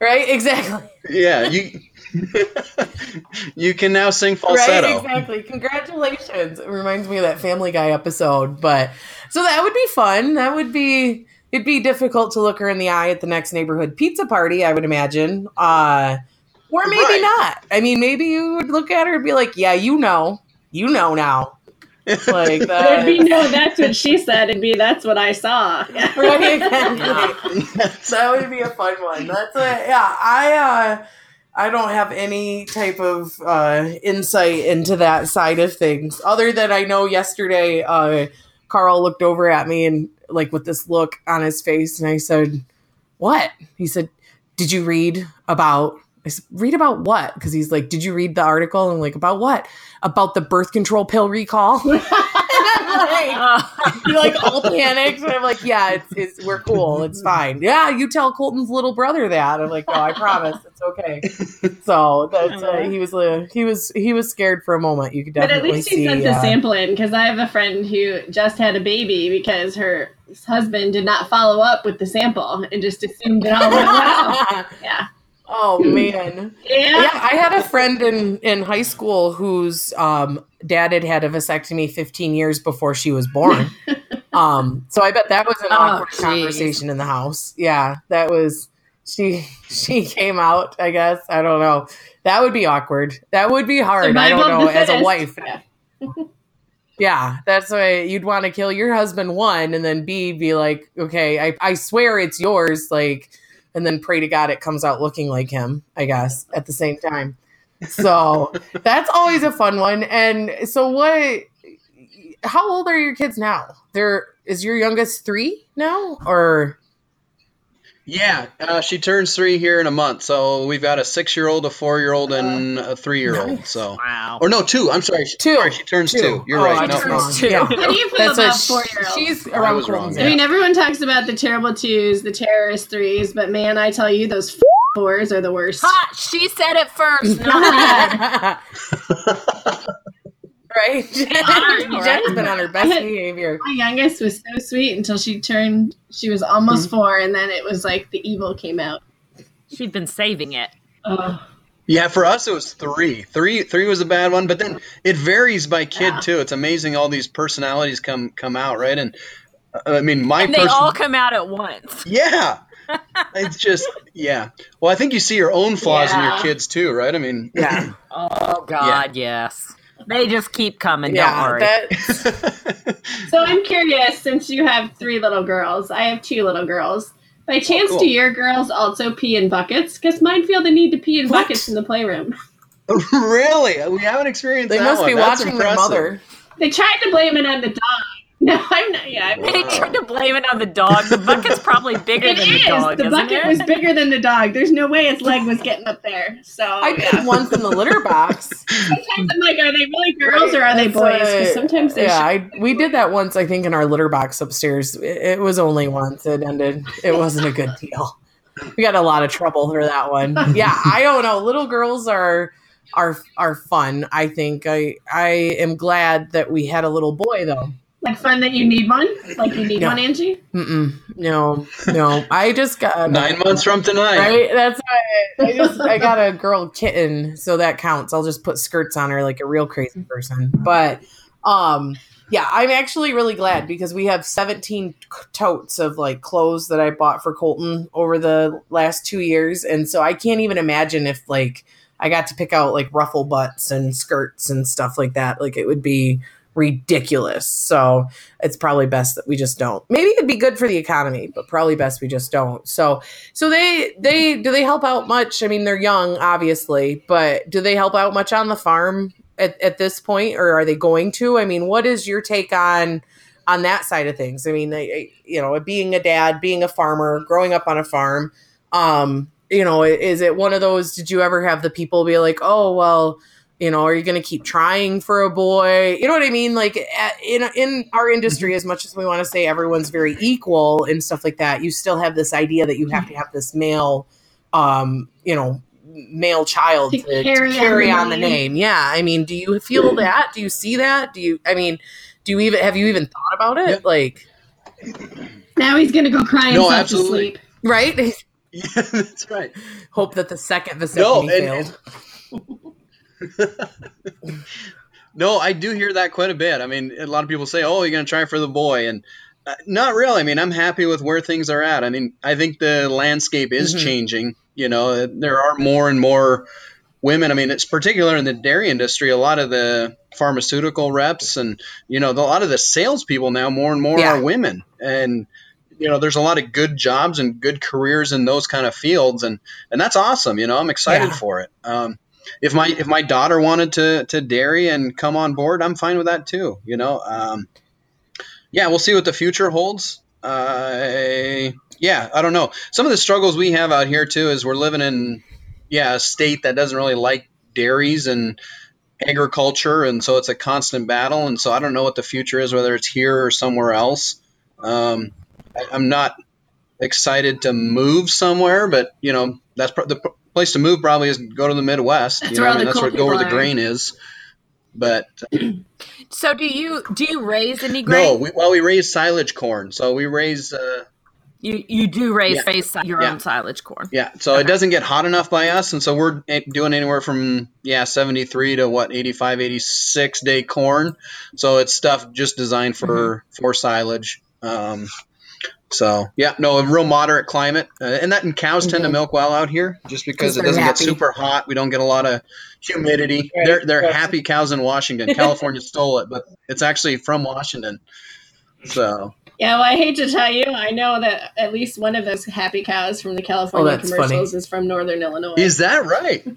Right? Exactly. yeah, you [laughs] you can now sing falsetto. Right? Exactly. Congratulations. It reminds me of that Family Guy episode. But so that would be fun. That would be it'd be difficult to look her in the eye at the next neighborhood pizza party, I would imagine. Uh or maybe Right. not. I mean, maybe you would look at her and be like, Yeah, you know. You know now. Like that. [laughs] There'd be no, that's what she said. It'd be, that's what I saw. Right, exactly. [laughs] that would be a fun one. That's a yeah. I uh, I don't have any type of uh, insight into that side of things, other than I know yesterday, uh, Carl looked over at me and like with this look on his face, and I said, "What?" He said, "Did you read about?" I said, "Read about what?" Because he's like, "Did you read the article?" And I'm like, "About what?" About the birth control pill recall. [laughs] And I'm like, Uh, you like all panicked and i'm like yeah it's, it's we're cool it's fine. Yeah you tell colton's little brother that. I'm like no i promise it's okay. So that's uh, he was uh, he was he was scared for a moment. You could But at least she see sent uh, a sample in because I have a friend who just had a baby because her husband did not follow up with the sample and just assumed it all went well. [laughs] Yeah. Oh [laughs] man. Yeah. yeah i had a friend in in high school whose um dad had had a vasectomy 15 years before she was born. [laughs] Um so i bet that was an Oh, awkward jeez. conversation in the house. Yeah that was she she came out i guess. I don't know. That would be awkward. That would be hard. I don't know as a wife. Yeah. yeah that's why you'd want to kill your husband one and then b be like okay i, I swear it's yours like and then pray to god it comes out looking like him i guess at the same time. So [laughs] that's always a fun one. And so what how old are your kids now? They're is your youngest three now or Yeah, uh, she turns three here in a month. So we've got a six-year-old, a four-year-old, and a three-year-old. So, wow. or no, two. I'm sorry. She, Two. Sorry, she turns two. You're Oh, right. I No, turns wrong. two. Yeah. How do you feel That's about four year olds? she's I around was wrong Colton's I mean, everyone talks about the terrible twos, the terrorist threes, but man, I tell you, those f- fours are the worst. Ha! She said it first. Not [laughs] [laughs] [laughs] me. right? [laughs] Jen's been on her best behavior. My youngest was so sweet until she turned, she was almost four, and then it was like the evil came out. She'd been saving it. Oh, Yeah, for us it was three. Three, three was a bad one, but then it varies by kid Yeah. too. It's amazing all these personalities come come out, right? And uh, I mean, my And they person, all come out at once. yeah, [laughs] it's just yeah. Well, I think you see your own flaws in your kids too, right? I mean, Yeah. [clears throat] Oh God, yes. They just keep coming. yeah. don't worry. That, [laughs] So I'm curious, since you have three little girls, I have two little girls. By oh, chance, cool. do your girls also pee in buckets? Because mine feel the need to pee in What? buckets in the playroom. [laughs] really, we haven't experienced that. they must one. be That's watching their mother. They tried to blame it on the dog. [laughs] No, I'm not. Yeah, I'm They tried to blame it on the dog. The bucket's probably [laughs] bigger It than the dog. the isn't bucket it? was [laughs] bigger than the dog. There's no way its leg was getting up there. So I yeah. did once in the litter box. sometimes I'm like, are they really girls or are they boys? Because sometimes they're yeah, I, we did that once. I think in our litter box upstairs. It, it was only once. It ended. It wasn't a good deal. we got a lot of trouble for that one. Yeah, I don't know. Little girls are are are fun. I think I I am glad that we had a little boy though. Like fun that you need one? Like you need Yeah. one, Angie? Mm-mm, no, no. I just got Nine months from tonight. Right, that's why I just I got a girl kitten, so that counts. I'll just put skirts on her like a real crazy person. But um, yeah, I'm actually really glad because we have 17 totes of like clothes that I bought for Colton over the last two years, and so I can't even imagine if like I got to pick out like ruffle butts and skirts and stuff like that. Like it would be ridiculous. So it's probably best that we just don't. Maybe it'd be good for the economy, but probably best we just don't. So so they they do they help out much? I mean, they're young, obviously, but do they help out much on the farm at, at this point, or are they going to? I mean, what is your take on on that side of things? I mean, you know, being a dad, being a farmer, growing up on a farm, um, you know, is it one of those? Did you ever have the people be like, oh well? You know, are you going to keep trying for a boy? You know what I mean? Like in in our industry, mm-hmm. as much as we want to say everyone's very equal and stuff like that, you still have this idea that you have to mm-hmm. have this male, um, you know, male child To to, to carry carry, on the on the name. name. Yeah, I mean, do you feel mm-hmm. that? Do you see that? Do you? I mean, do you even have you even thought about it? Yep. Like, Now he's gonna go cry No, himself absolutely. to sleep. right? [laughs] Yeah, that's right. Hope that the second No, vasectomy and- failed. [laughs] No, I do hear that quite a bit. I mean, a lot of people say, "Oh, you're going to try for the boy," and uh, not really. I mean, I'm happy with where things are at. I mean, I think the landscape is Mhm. changing. You know, there are more and more women. I mean, it's particular in the dairy industry. A lot of the pharmaceutical reps and you know, the, a lot of the salespeople now, more and more Yeah. are women, and you know, there's a lot of good jobs and good careers in those kind of fields, and and that's awesome. You know, I'm excited Yeah. for it. Um, if my if my daughter wanted to to dairy and come on board, I'm fine with that too. You know, um, yeah, we'll see what the future holds. Uh, yeah, I don't know. Some of the struggles we have out here too is we're living in yeah a state that doesn't really like dairies and agriculture, and so it's a constant battle. And so I don't know what the future is, whether it's here or somewhere else. Um, I, I'm not excited to move somewhere, but you know that's pro- the place to move probably is go to the Midwest. That's you know, where I mean, the that's cool where go where the grain is. But So do you do you raise any grain? no, grain? we, well, we raise silage corn, so we raise. Uh, you you do raise Yeah. face your Yeah. own silage corn. Yeah, so it doesn't get hot enough by us, and so we're doing anywhere from yeah 73 to what 85, 86 day corn. So it's stuff just designed for for silage. Um, so yeah, no, a real moderate climate, uh, and that and cows tend to Mhm. milk well out here, just because it doesn't happy. get super hot. We don't get a lot of humidity. Right, They're they're right. happy cows in Washington. [laughs] California stole it, but it's actually from Washington. So Yeah, well, I hate to tell you, I know that at least one of those happy cows from the California Oh, that's commercials is from Northern Illinois. is that right? [laughs]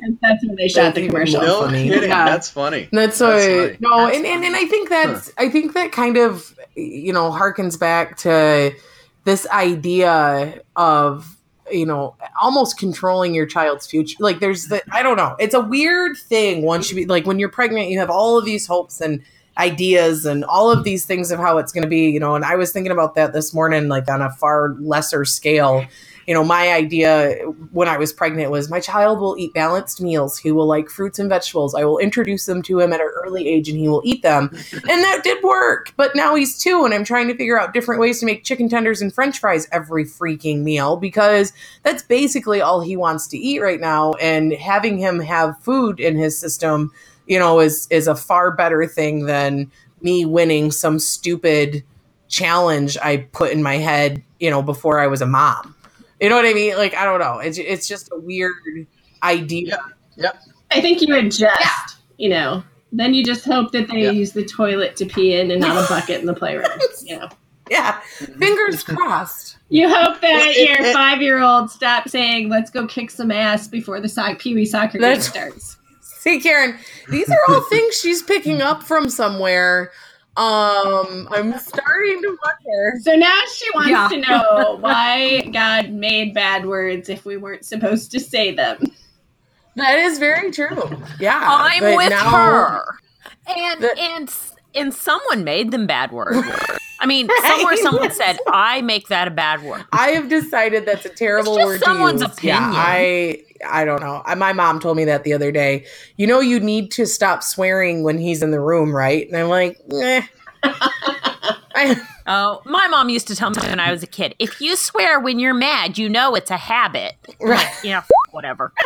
'Cause That's when they shot the commercial. even No funny. kidding. Yeah. That's funny. That's That's so funny. no, That's and, and and I think that's I think that kind of you know harkens back to this idea of you know almost controlling your child's future. Like there's the I don't know. It's a weird thing once you be like when you're pregnant, you have all of these hopes and ideas and all of these things of how it's going to be. You know, and I was thinking about that this morning, like on a far lesser scale you know, my idea when I was pregnant was my child will eat balanced meals. He will like fruits and vegetables. I will introduce them to him at an early age and he will eat them. [laughs] And that did work. But now he's two and I'm trying to figure out different ways to make chicken tenders and french fries every freaking meal because that's basically all he wants to eat right now. And having him have food in his system, you know, is is a far better thing than me winning some stupid challenge I put in my head, you know, before I was a mom. You know what I mean? Like I don't know. It's it's just a weird idea. I think you adjust, Yeah. you know. Then you just hope that they Yeah. use the toilet to pee in and not a [laughs] bucket in the playroom. You know. Yeah. Fingers [laughs] crossed. You hope that Well, it- your it- five year old stops saying, let's go kick some ass before the soc- Pee Wee soccer game starts. [laughs] See, Karen, these are all things she's picking up from somewhere. Um, I'm starting to wonder. So now she wants Yeah. to know why God made bad words if we weren't supposed to say them. That is very true. Yeah. I'm with now- her. And The- and and someone made them bad words. [laughs] I mean, somewhere someone said, [laughs] I make that a bad word. I have decided that's a terrible word to someone's use. Yeah, opinion. I I don't know. My mom told me that the other day. You know, you need to stop swearing when he's in the room, right? And I'm like, eh. [laughs] I, Oh, my mom used to tell me when I was a kid, if you swear when you're mad, you know it's a habit. right. Yeah, [laughs] whatever. [laughs]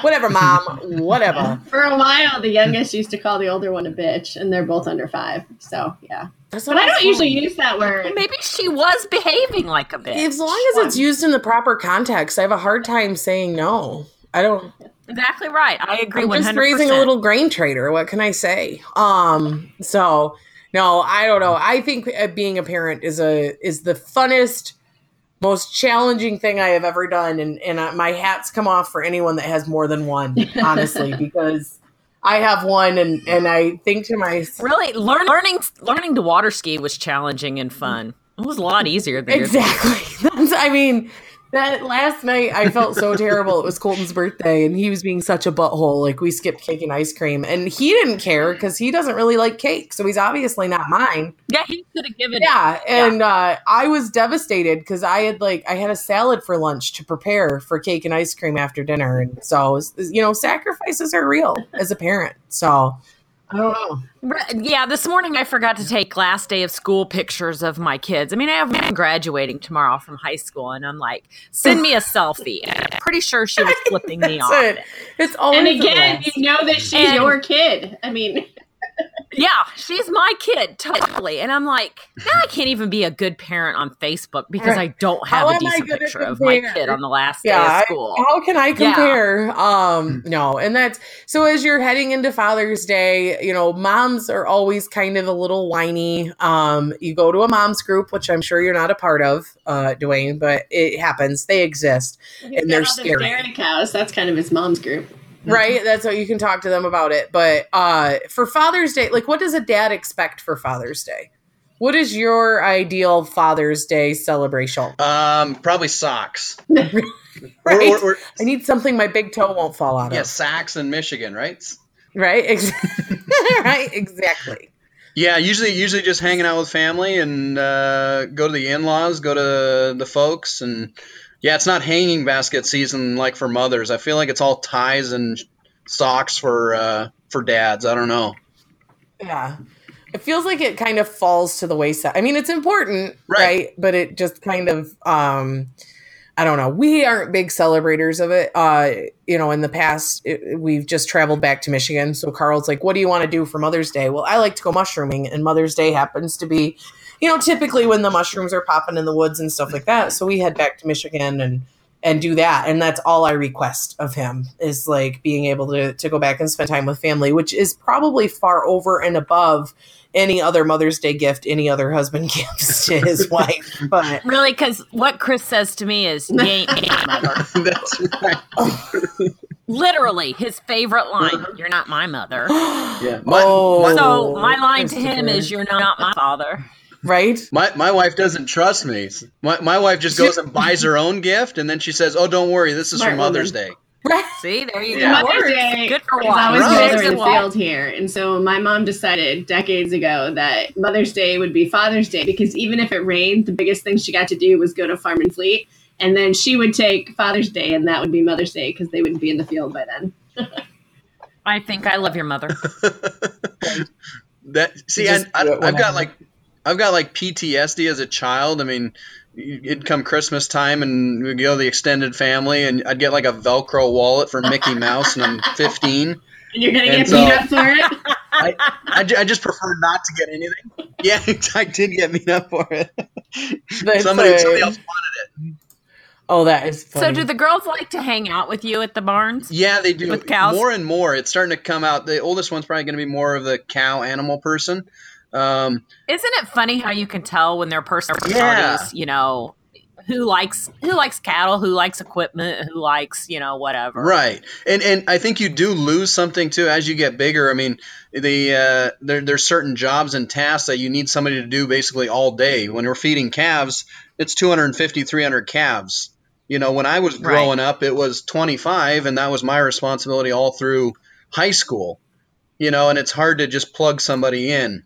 Whatever, mom. Whatever. For a while, the youngest used to call the older one a bitch, and they're both under five. So yeah, That's but I don't usually told. use that word. Maybe she was behaving like a bitch. As long as it's used in the proper context, I have a hard time saying no. I don't. Exactly right. I agree I'm one just raising a little grain trader. What can I say? Um. So no, I don't know. I think uh, being a parent is a is the funnest, most challenging thing I have ever done, and and uh, my hats come off for anyone that has more than one. Honestly, [laughs] because I have one, and and I think to myself. Really, learn, learning learning to water ski was challenging and fun. It was a lot easier than your- Exactly. [laughs] That's, I mean, that last night I felt so [laughs] terrible. It was Colton's birthday, and he was being such a butthole. Like we skipped cake and ice cream, and he didn't care because he doesn't really like cake, so he's obviously not mine. Yeah, he could have given. It. Yeah, and Uh, I was devastated because I had like I had a salad for lunch to prepare for cake and ice cream after dinner, and so you know sacrifices are real as a parent. So I don't know. Right, Yeah, this morning I forgot to take last day of school pictures of my kids. I mean, I have one graduating tomorrow from high school, and I'm like, send me a selfie. And I'm pretty sure she was [laughs] flipping me off. it. It's always And again, you know that she's And- your kid. I mean, Yeah, she's my kid, totally. And I'm like, now I can't even be a good parent on Facebook because I don't have How a decent gonna picture of my kid on the last yeah, day of school. how can I Yeah. compare? Um, no, and that's so as you're heading into Father's Day, you know, moms are always kind of a little whiny. Um, you go to a mom's group, which I'm sure you're not a part of, uh, Dwayne, but it happens. They exist, and they're scary. Derek House. That's kind of his mom's group. Right? That's what you can talk to them about it. But uh, for Father's Day, like, what does a dad expect for Father's Day? What is your ideal Father's Day celebration? Um, probably socks. [laughs] Right? We're, we're, we're, I need something my big toe won't fall out of. yeah, socks in Michigan, right? Right? Ex- [laughs] right? Exactly. Yeah, usually usually just hanging out with family and uh, go to the in-laws, go to the folks, and yeah, it's not hanging basket season like for mothers. I feel like it's all ties and socks for uh, for dads. I don't know. Yeah. It feels like it kind of falls to the wayside. I mean, it's important, Right. right? But it just kind of um I don't know. We aren't big celebrators of it. Uh, you know, in the past, it, we've just traveled back to Michigan. So Carl's like, "What do you want to do for Mother's Day?" Well, I like to go mushrooming, and Mother's Day happens to be, you know, typically when the mushrooms are popping in the woods and stuff like that. So we head back to Michigan and and do that, and that's all I request of him is like being able to to go back and spend time with family, which is probably far over and above any other Mother's Day gift any other husband [laughs] gives to his [laughs] wife. But Really, because what Chris says to me is, "You ain't [laughs] my mother." That's right. Literally, his favorite uh-huh. line, "You're not my mother." Yeah. [gasps] My, Oh. my, So my line to him is, "You're not my father." Right? my my wife doesn't trust me. My, my wife just goes [laughs] and buys her own gift, and then she says, "Oh, don't worry, this is Smart for Mother's woman. Day." Right. See, there you Yeah. go. Mother's Day Good for is what? always Right. further in Good the field here, and so my mom decided decades ago that Mother's Day would be Father's Day because even if it rained, the biggest thing she got to do was go to Farm and Fleet, and then she would take Father's Day, and that would be Mother's Day because they wouldn't be in the field by then. I think I love your mother. [laughs] That see, Just I, I, I've got like I've got like PTSD as a child. I mean, it'd come Christmas time and we'd go to the extended family, and I'd get like a Velcro wallet for Mickey [laughs] Mouse, and I'm 15. And you're gonna And get so- beat up for it. [laughs] I, I, I just prefer not to get anything. Yeah, [laughs] I did get beat up for it. Somebody, somebody else wanted it. Oh, that is funny. So, do the girls like to hang out with you at the barns? Yeah, they do. With cows? More and more, it's starting to come out. The oldest one's probably going to be more of the cow animal person. Um, Isn't it funny how you can tell when their personalities, Yeah. you know, who likes who likes cattle, who likes equipment, who likes you know whatever. Right, and and I think you do lose something too as you get bigger. I mean, the uh, there there's certain jobs and tasks that you need somebody to do basically all day. When we're feeding calves, it's 250, 300 calves. You know, when I was Right. growing up, it was 25, and that was my responsibility all through high school. You know, and it's hard to just plug somebody in.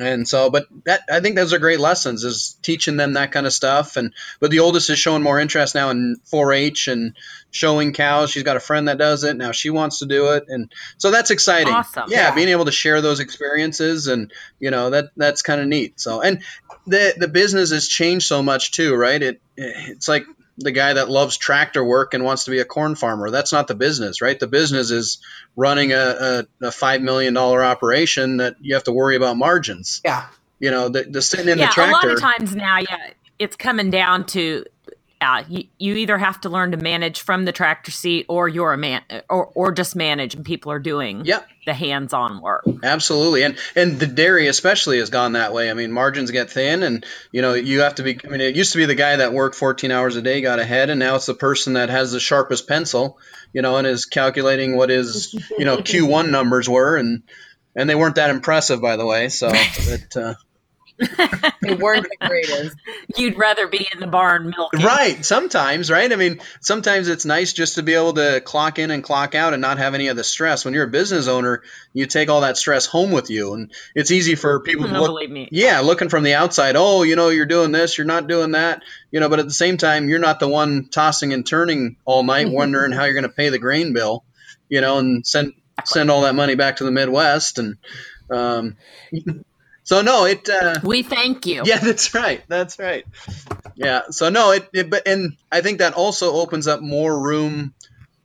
And so but that i think those are great lessons is teaching them that kind of stuff. And but the oldest is showing more interest now in 4-h and showing cows she's got a friend that does it now she wants to do it. And so that's exciting. Awesome. yeah, Yeah. being able to share those experiences and you know that that's kind of neat. So and the the business has changed so much too right? It it's like the guy that loves tractor work and wants to be a corn farmer that's not the business right the business is running a, a, a five million dollar operation that you have to worry about margins Yeah. you know, the, the sitting in yeah, the tractor. a lot of times now, yeah, it's coming down to uh, you, you either have to learn to manage from the tractor seat, or you're a man, or or just manage, and people are doing Yep. the hands-on work. Absolutely, and and the dairy especially has gone that way. I mean, margins get thin, and you know you have to be. I mean, it used to be the guy that worked 14 hours a day got ahead, and now it's the person that has the sharpest pencil, you know, and is calculating what his you know Q1 numbers were, and and they weren't that impressive, by the way. So [laughs] it, uh, They weren't the greatest. You'd rather be in the barn milking, Right. Sometimes, right? I mean, sometimes it's nice just to be able to clock in and clock out and not have any of the stress. When you're a business owner, you take all that stress home with you, and it's easy for people to No, look. believe me. Yeah, looking from the outside, oh, you know, you're doing this, you're not doing that, you know, but at the same time, you're not the one tossing and turning all night, [laughs] wondering how you're going to pay the grain bill, you know, and send send all that money back to the Midwest, and um, so no, it. Uh, We thank you. [laughs] yeah, that's right. That's right. Yeah. So no, it, it but and I think that also opens up more room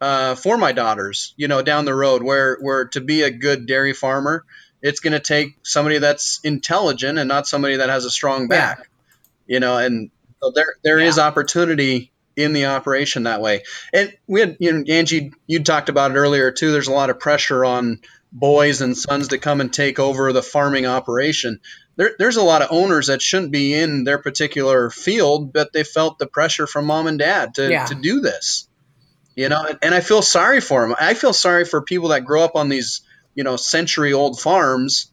uh, for my daughters. You know, down the road, where where to be a good dairy farmer, it's going to take somebody that's intelligent and not somebody that has a strong back. Yeah. You know, and so there there is opportunity in the operation that way. And we had, you know, Angie, you talked about it earlier too. There's a lot of pressure on boys and sons to come and take over the farming operation. There, there's a lot of owners that shouldn't be in their particular field, but they felt the pressure from mom and dad to, Yeah. to do this. You know, and, I feel sorry for them. I feel sorry for people that grow up on these, you know, century old farms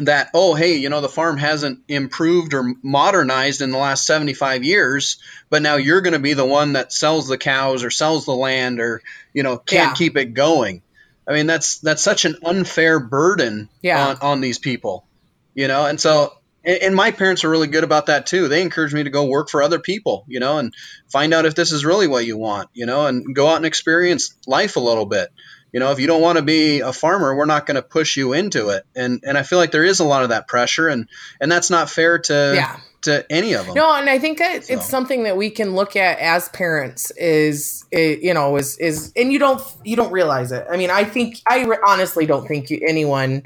that, oh, hey, you know, the farm hasn't improved or modernized in the last 75 years, but now you're going to be the one that sells the cows or sells the land or, you know, can't Yeah. keep it going. I mean, that's that's such an unfair burden Yeah. on, on these people, you know. And so, and, and my parents are really good about that too. They encourage me to go work for other people, you know, and find out if this is really what you want, you know, and go out and experience life a little bit. You know, if you don't want to be a farmer, we're not going to push you into it. And and I feel like there is a lot of that pressure, and and that's not fair to Yeah. To any of them. No, and I think that So. it's something that we can look at as parents is, you know, is is, and you don't you don't realize it. I mean, I think I honestly don't think you, anyone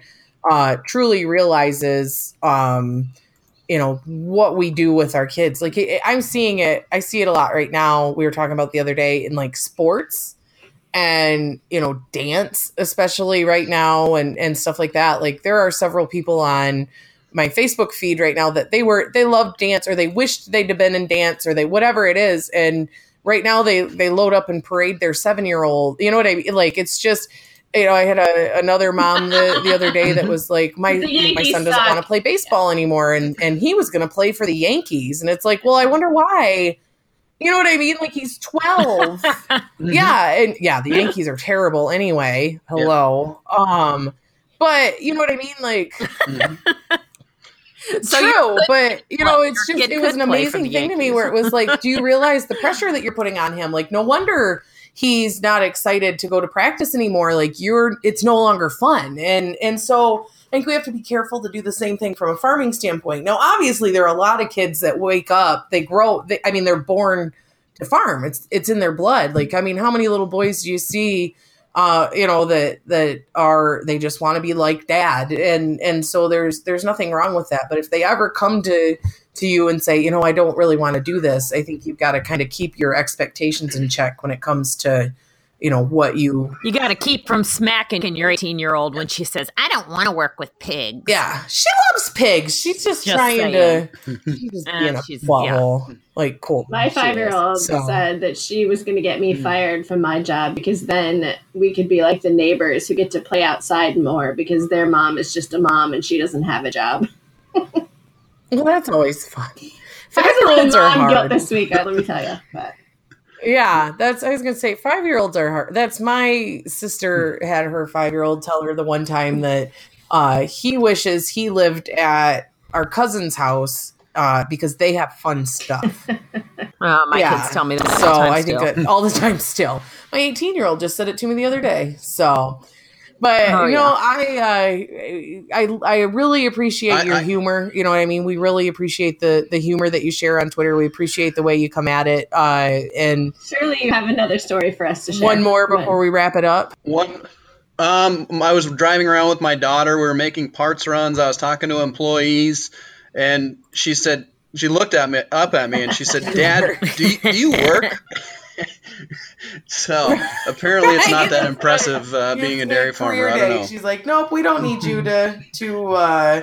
uh, truly realizes, um, you know, what we do with our kids. Like it, I'm seeing it, I see it a lot right now. We were talking about the other day in like sports and you know dance especially right now and and stuff like that like there are several people on my facebook feed right now that they were they loved dance or they wished they'd have been in dance or they whatever it is. And right now they they load up and parade their seven year old you know what i mean? Like it's just you know i had a, another mom the, the other day that was like my [laughs] my Yankees son doesn't want to play baseball anymore. And and he was going to play for the yankees. And it's like well i wonder why. You know what i mean? Like he's 12 [laughs] Mhm. yeah and yeah the yankees are terrible anyway. Hello. Um but you know what i mean? Like Mhm. [laughs] So true but you know it's just it was an amazing thing to me where it was like do you [laughs] realize the pressure that you're putting on him? Like no wonder he's not excited to go to practice anymore. Like you're it's no longer fun. And and so i think we have to be careful to do the same thing from a farming standpoint. Now obviously there are a lot of kids that wake up they grow they, i mean they're born to farm. It's it's in their blood. Like i mean how many little boys do you see uh, you know that that are they just want to be like dad. And and so there's there's nothing wrong with that. But if they ever come to to you and say you know i don't really want to do this i think you've got to kind of keep your expectations in check when it comes to you know what you You got to keep from smacking your 18 year old when she says, I don't want to work with pigs. yeah she loves pigs she's just, Just trying saying. [laughs] to she's just Uh, being a she's- butthole like cool My five year old said that she was going to get me Mm. fired from my job because then we could be like the neighbors who get to play outside more because their mom is just a mom and she doesn't have a job. well that's always fun five year olds are little guilt hard this week, uh, let me tell you. But Yeah, that's I was gonna say five year olds are hard. That's my sister had her five year old tell her the one time that uh, he wishes he lived at our cousin's house uh, because they have fun stuff. Uh, [laughs] my Yeah. kids tell me that. all so the time I think still. that all the time still. My 18 year old just said it to me the other day. So, but Oh, you know, yeah. I, uh, I I really appreciate I- your I- humor. You know what I mean? We really appreciate the the humor that you share on Twitter. We appreciate the way you come at it. Uh, and Surely you have another story for us to share. one more Come on. before we wrap it up. One, um, I was driving around with my daughter. We were making parts runs. I was talking to employees, and she said she looked at me up at me and she said, [laughs] "Dad, do you, do you work?" [laughs] [laughs] so apparently, it's not that impressive uh, being a dairy farmer. I don't know. She's like, nope, we don't need you to to uh,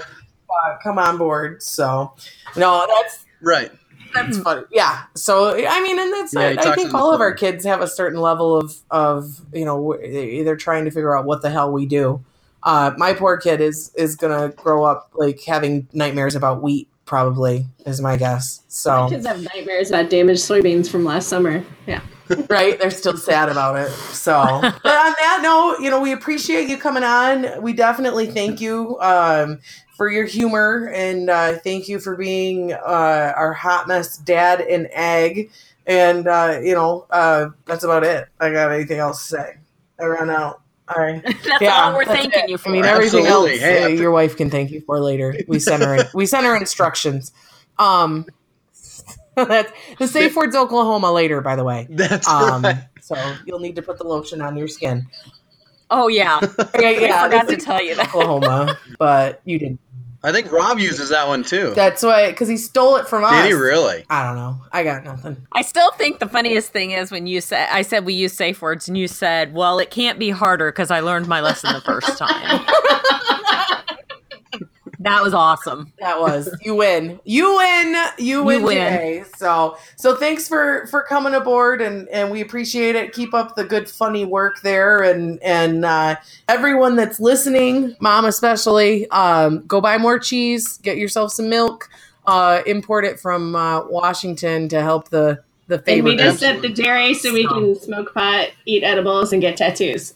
uh, come on board. So, no, that's Right. that's funny. Yeah. So I mean, and that's Yeah, I, I think all of our kids have a certain level of of you know they- they're trying to figure out what the hell we do. Uh, my poor kid is is gonna grow up like having nightmares about wheat. Probably is my guess. So Kids have nightmares about damaged soybeans from last summer. Yeah. [laughs] right? They're still sad about it. So, [laughs] but on that note, you know, we appreciate you coming on. We definitely thank you um, for your humor and uh, thank you for being uh, our hot mess dad and egg. And uh, you know, uh, that's about it. I got anything else to say? I ran out. All right. [laughs] That's Yeah, all we're that's thanking it. you for. I mean, everything else Hey, uh, I- your wife can thank you for later. We sent her. [laughs] we sent her instructions. Um, [laughs] that's the safe words Oklahoma later, by the way. That's Um, right. so you'll need to put the lotion on your skin. oh yeah, Yeah, yeah, I forgot to tell you that. Oklahoma, but you didn't. I think Rob uses that one too. That's why, because he stole it from us. Did he really? I don't know. I got nothing. I still think the funniest thing is when you said I said we use safe words and you said, "Well, it can't be harder because I learned my lesson the first time." [laughs] that was awesome. That was you win. You win. You win, win. today. So so thanks for for coming aboard and and we appreciate it. Keep up the good funny work there and and uh, everyone that's listening, mom especially, um, go buy more cheese. Get yourself some milk. Uh, import it from uh, Washington to help the the favorite. And we just us at the dairy so we can smoke pot, eat edibles, and get tattoos.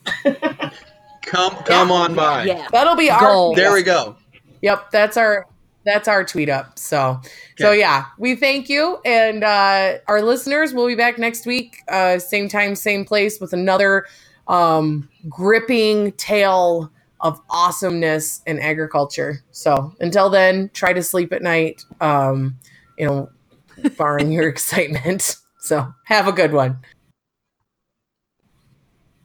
Come, come on by. Yeah. That'll be our There we go. Yep, that's our that's our tweet up. So so yeah, we thank you and uh our listeners We'll be back next week, uh same time, same place with another um gripping tale of awesomeness in agriculture. So until then, try to sleep at night. Um, you know, barring your [laughs] excitement. So have a good one.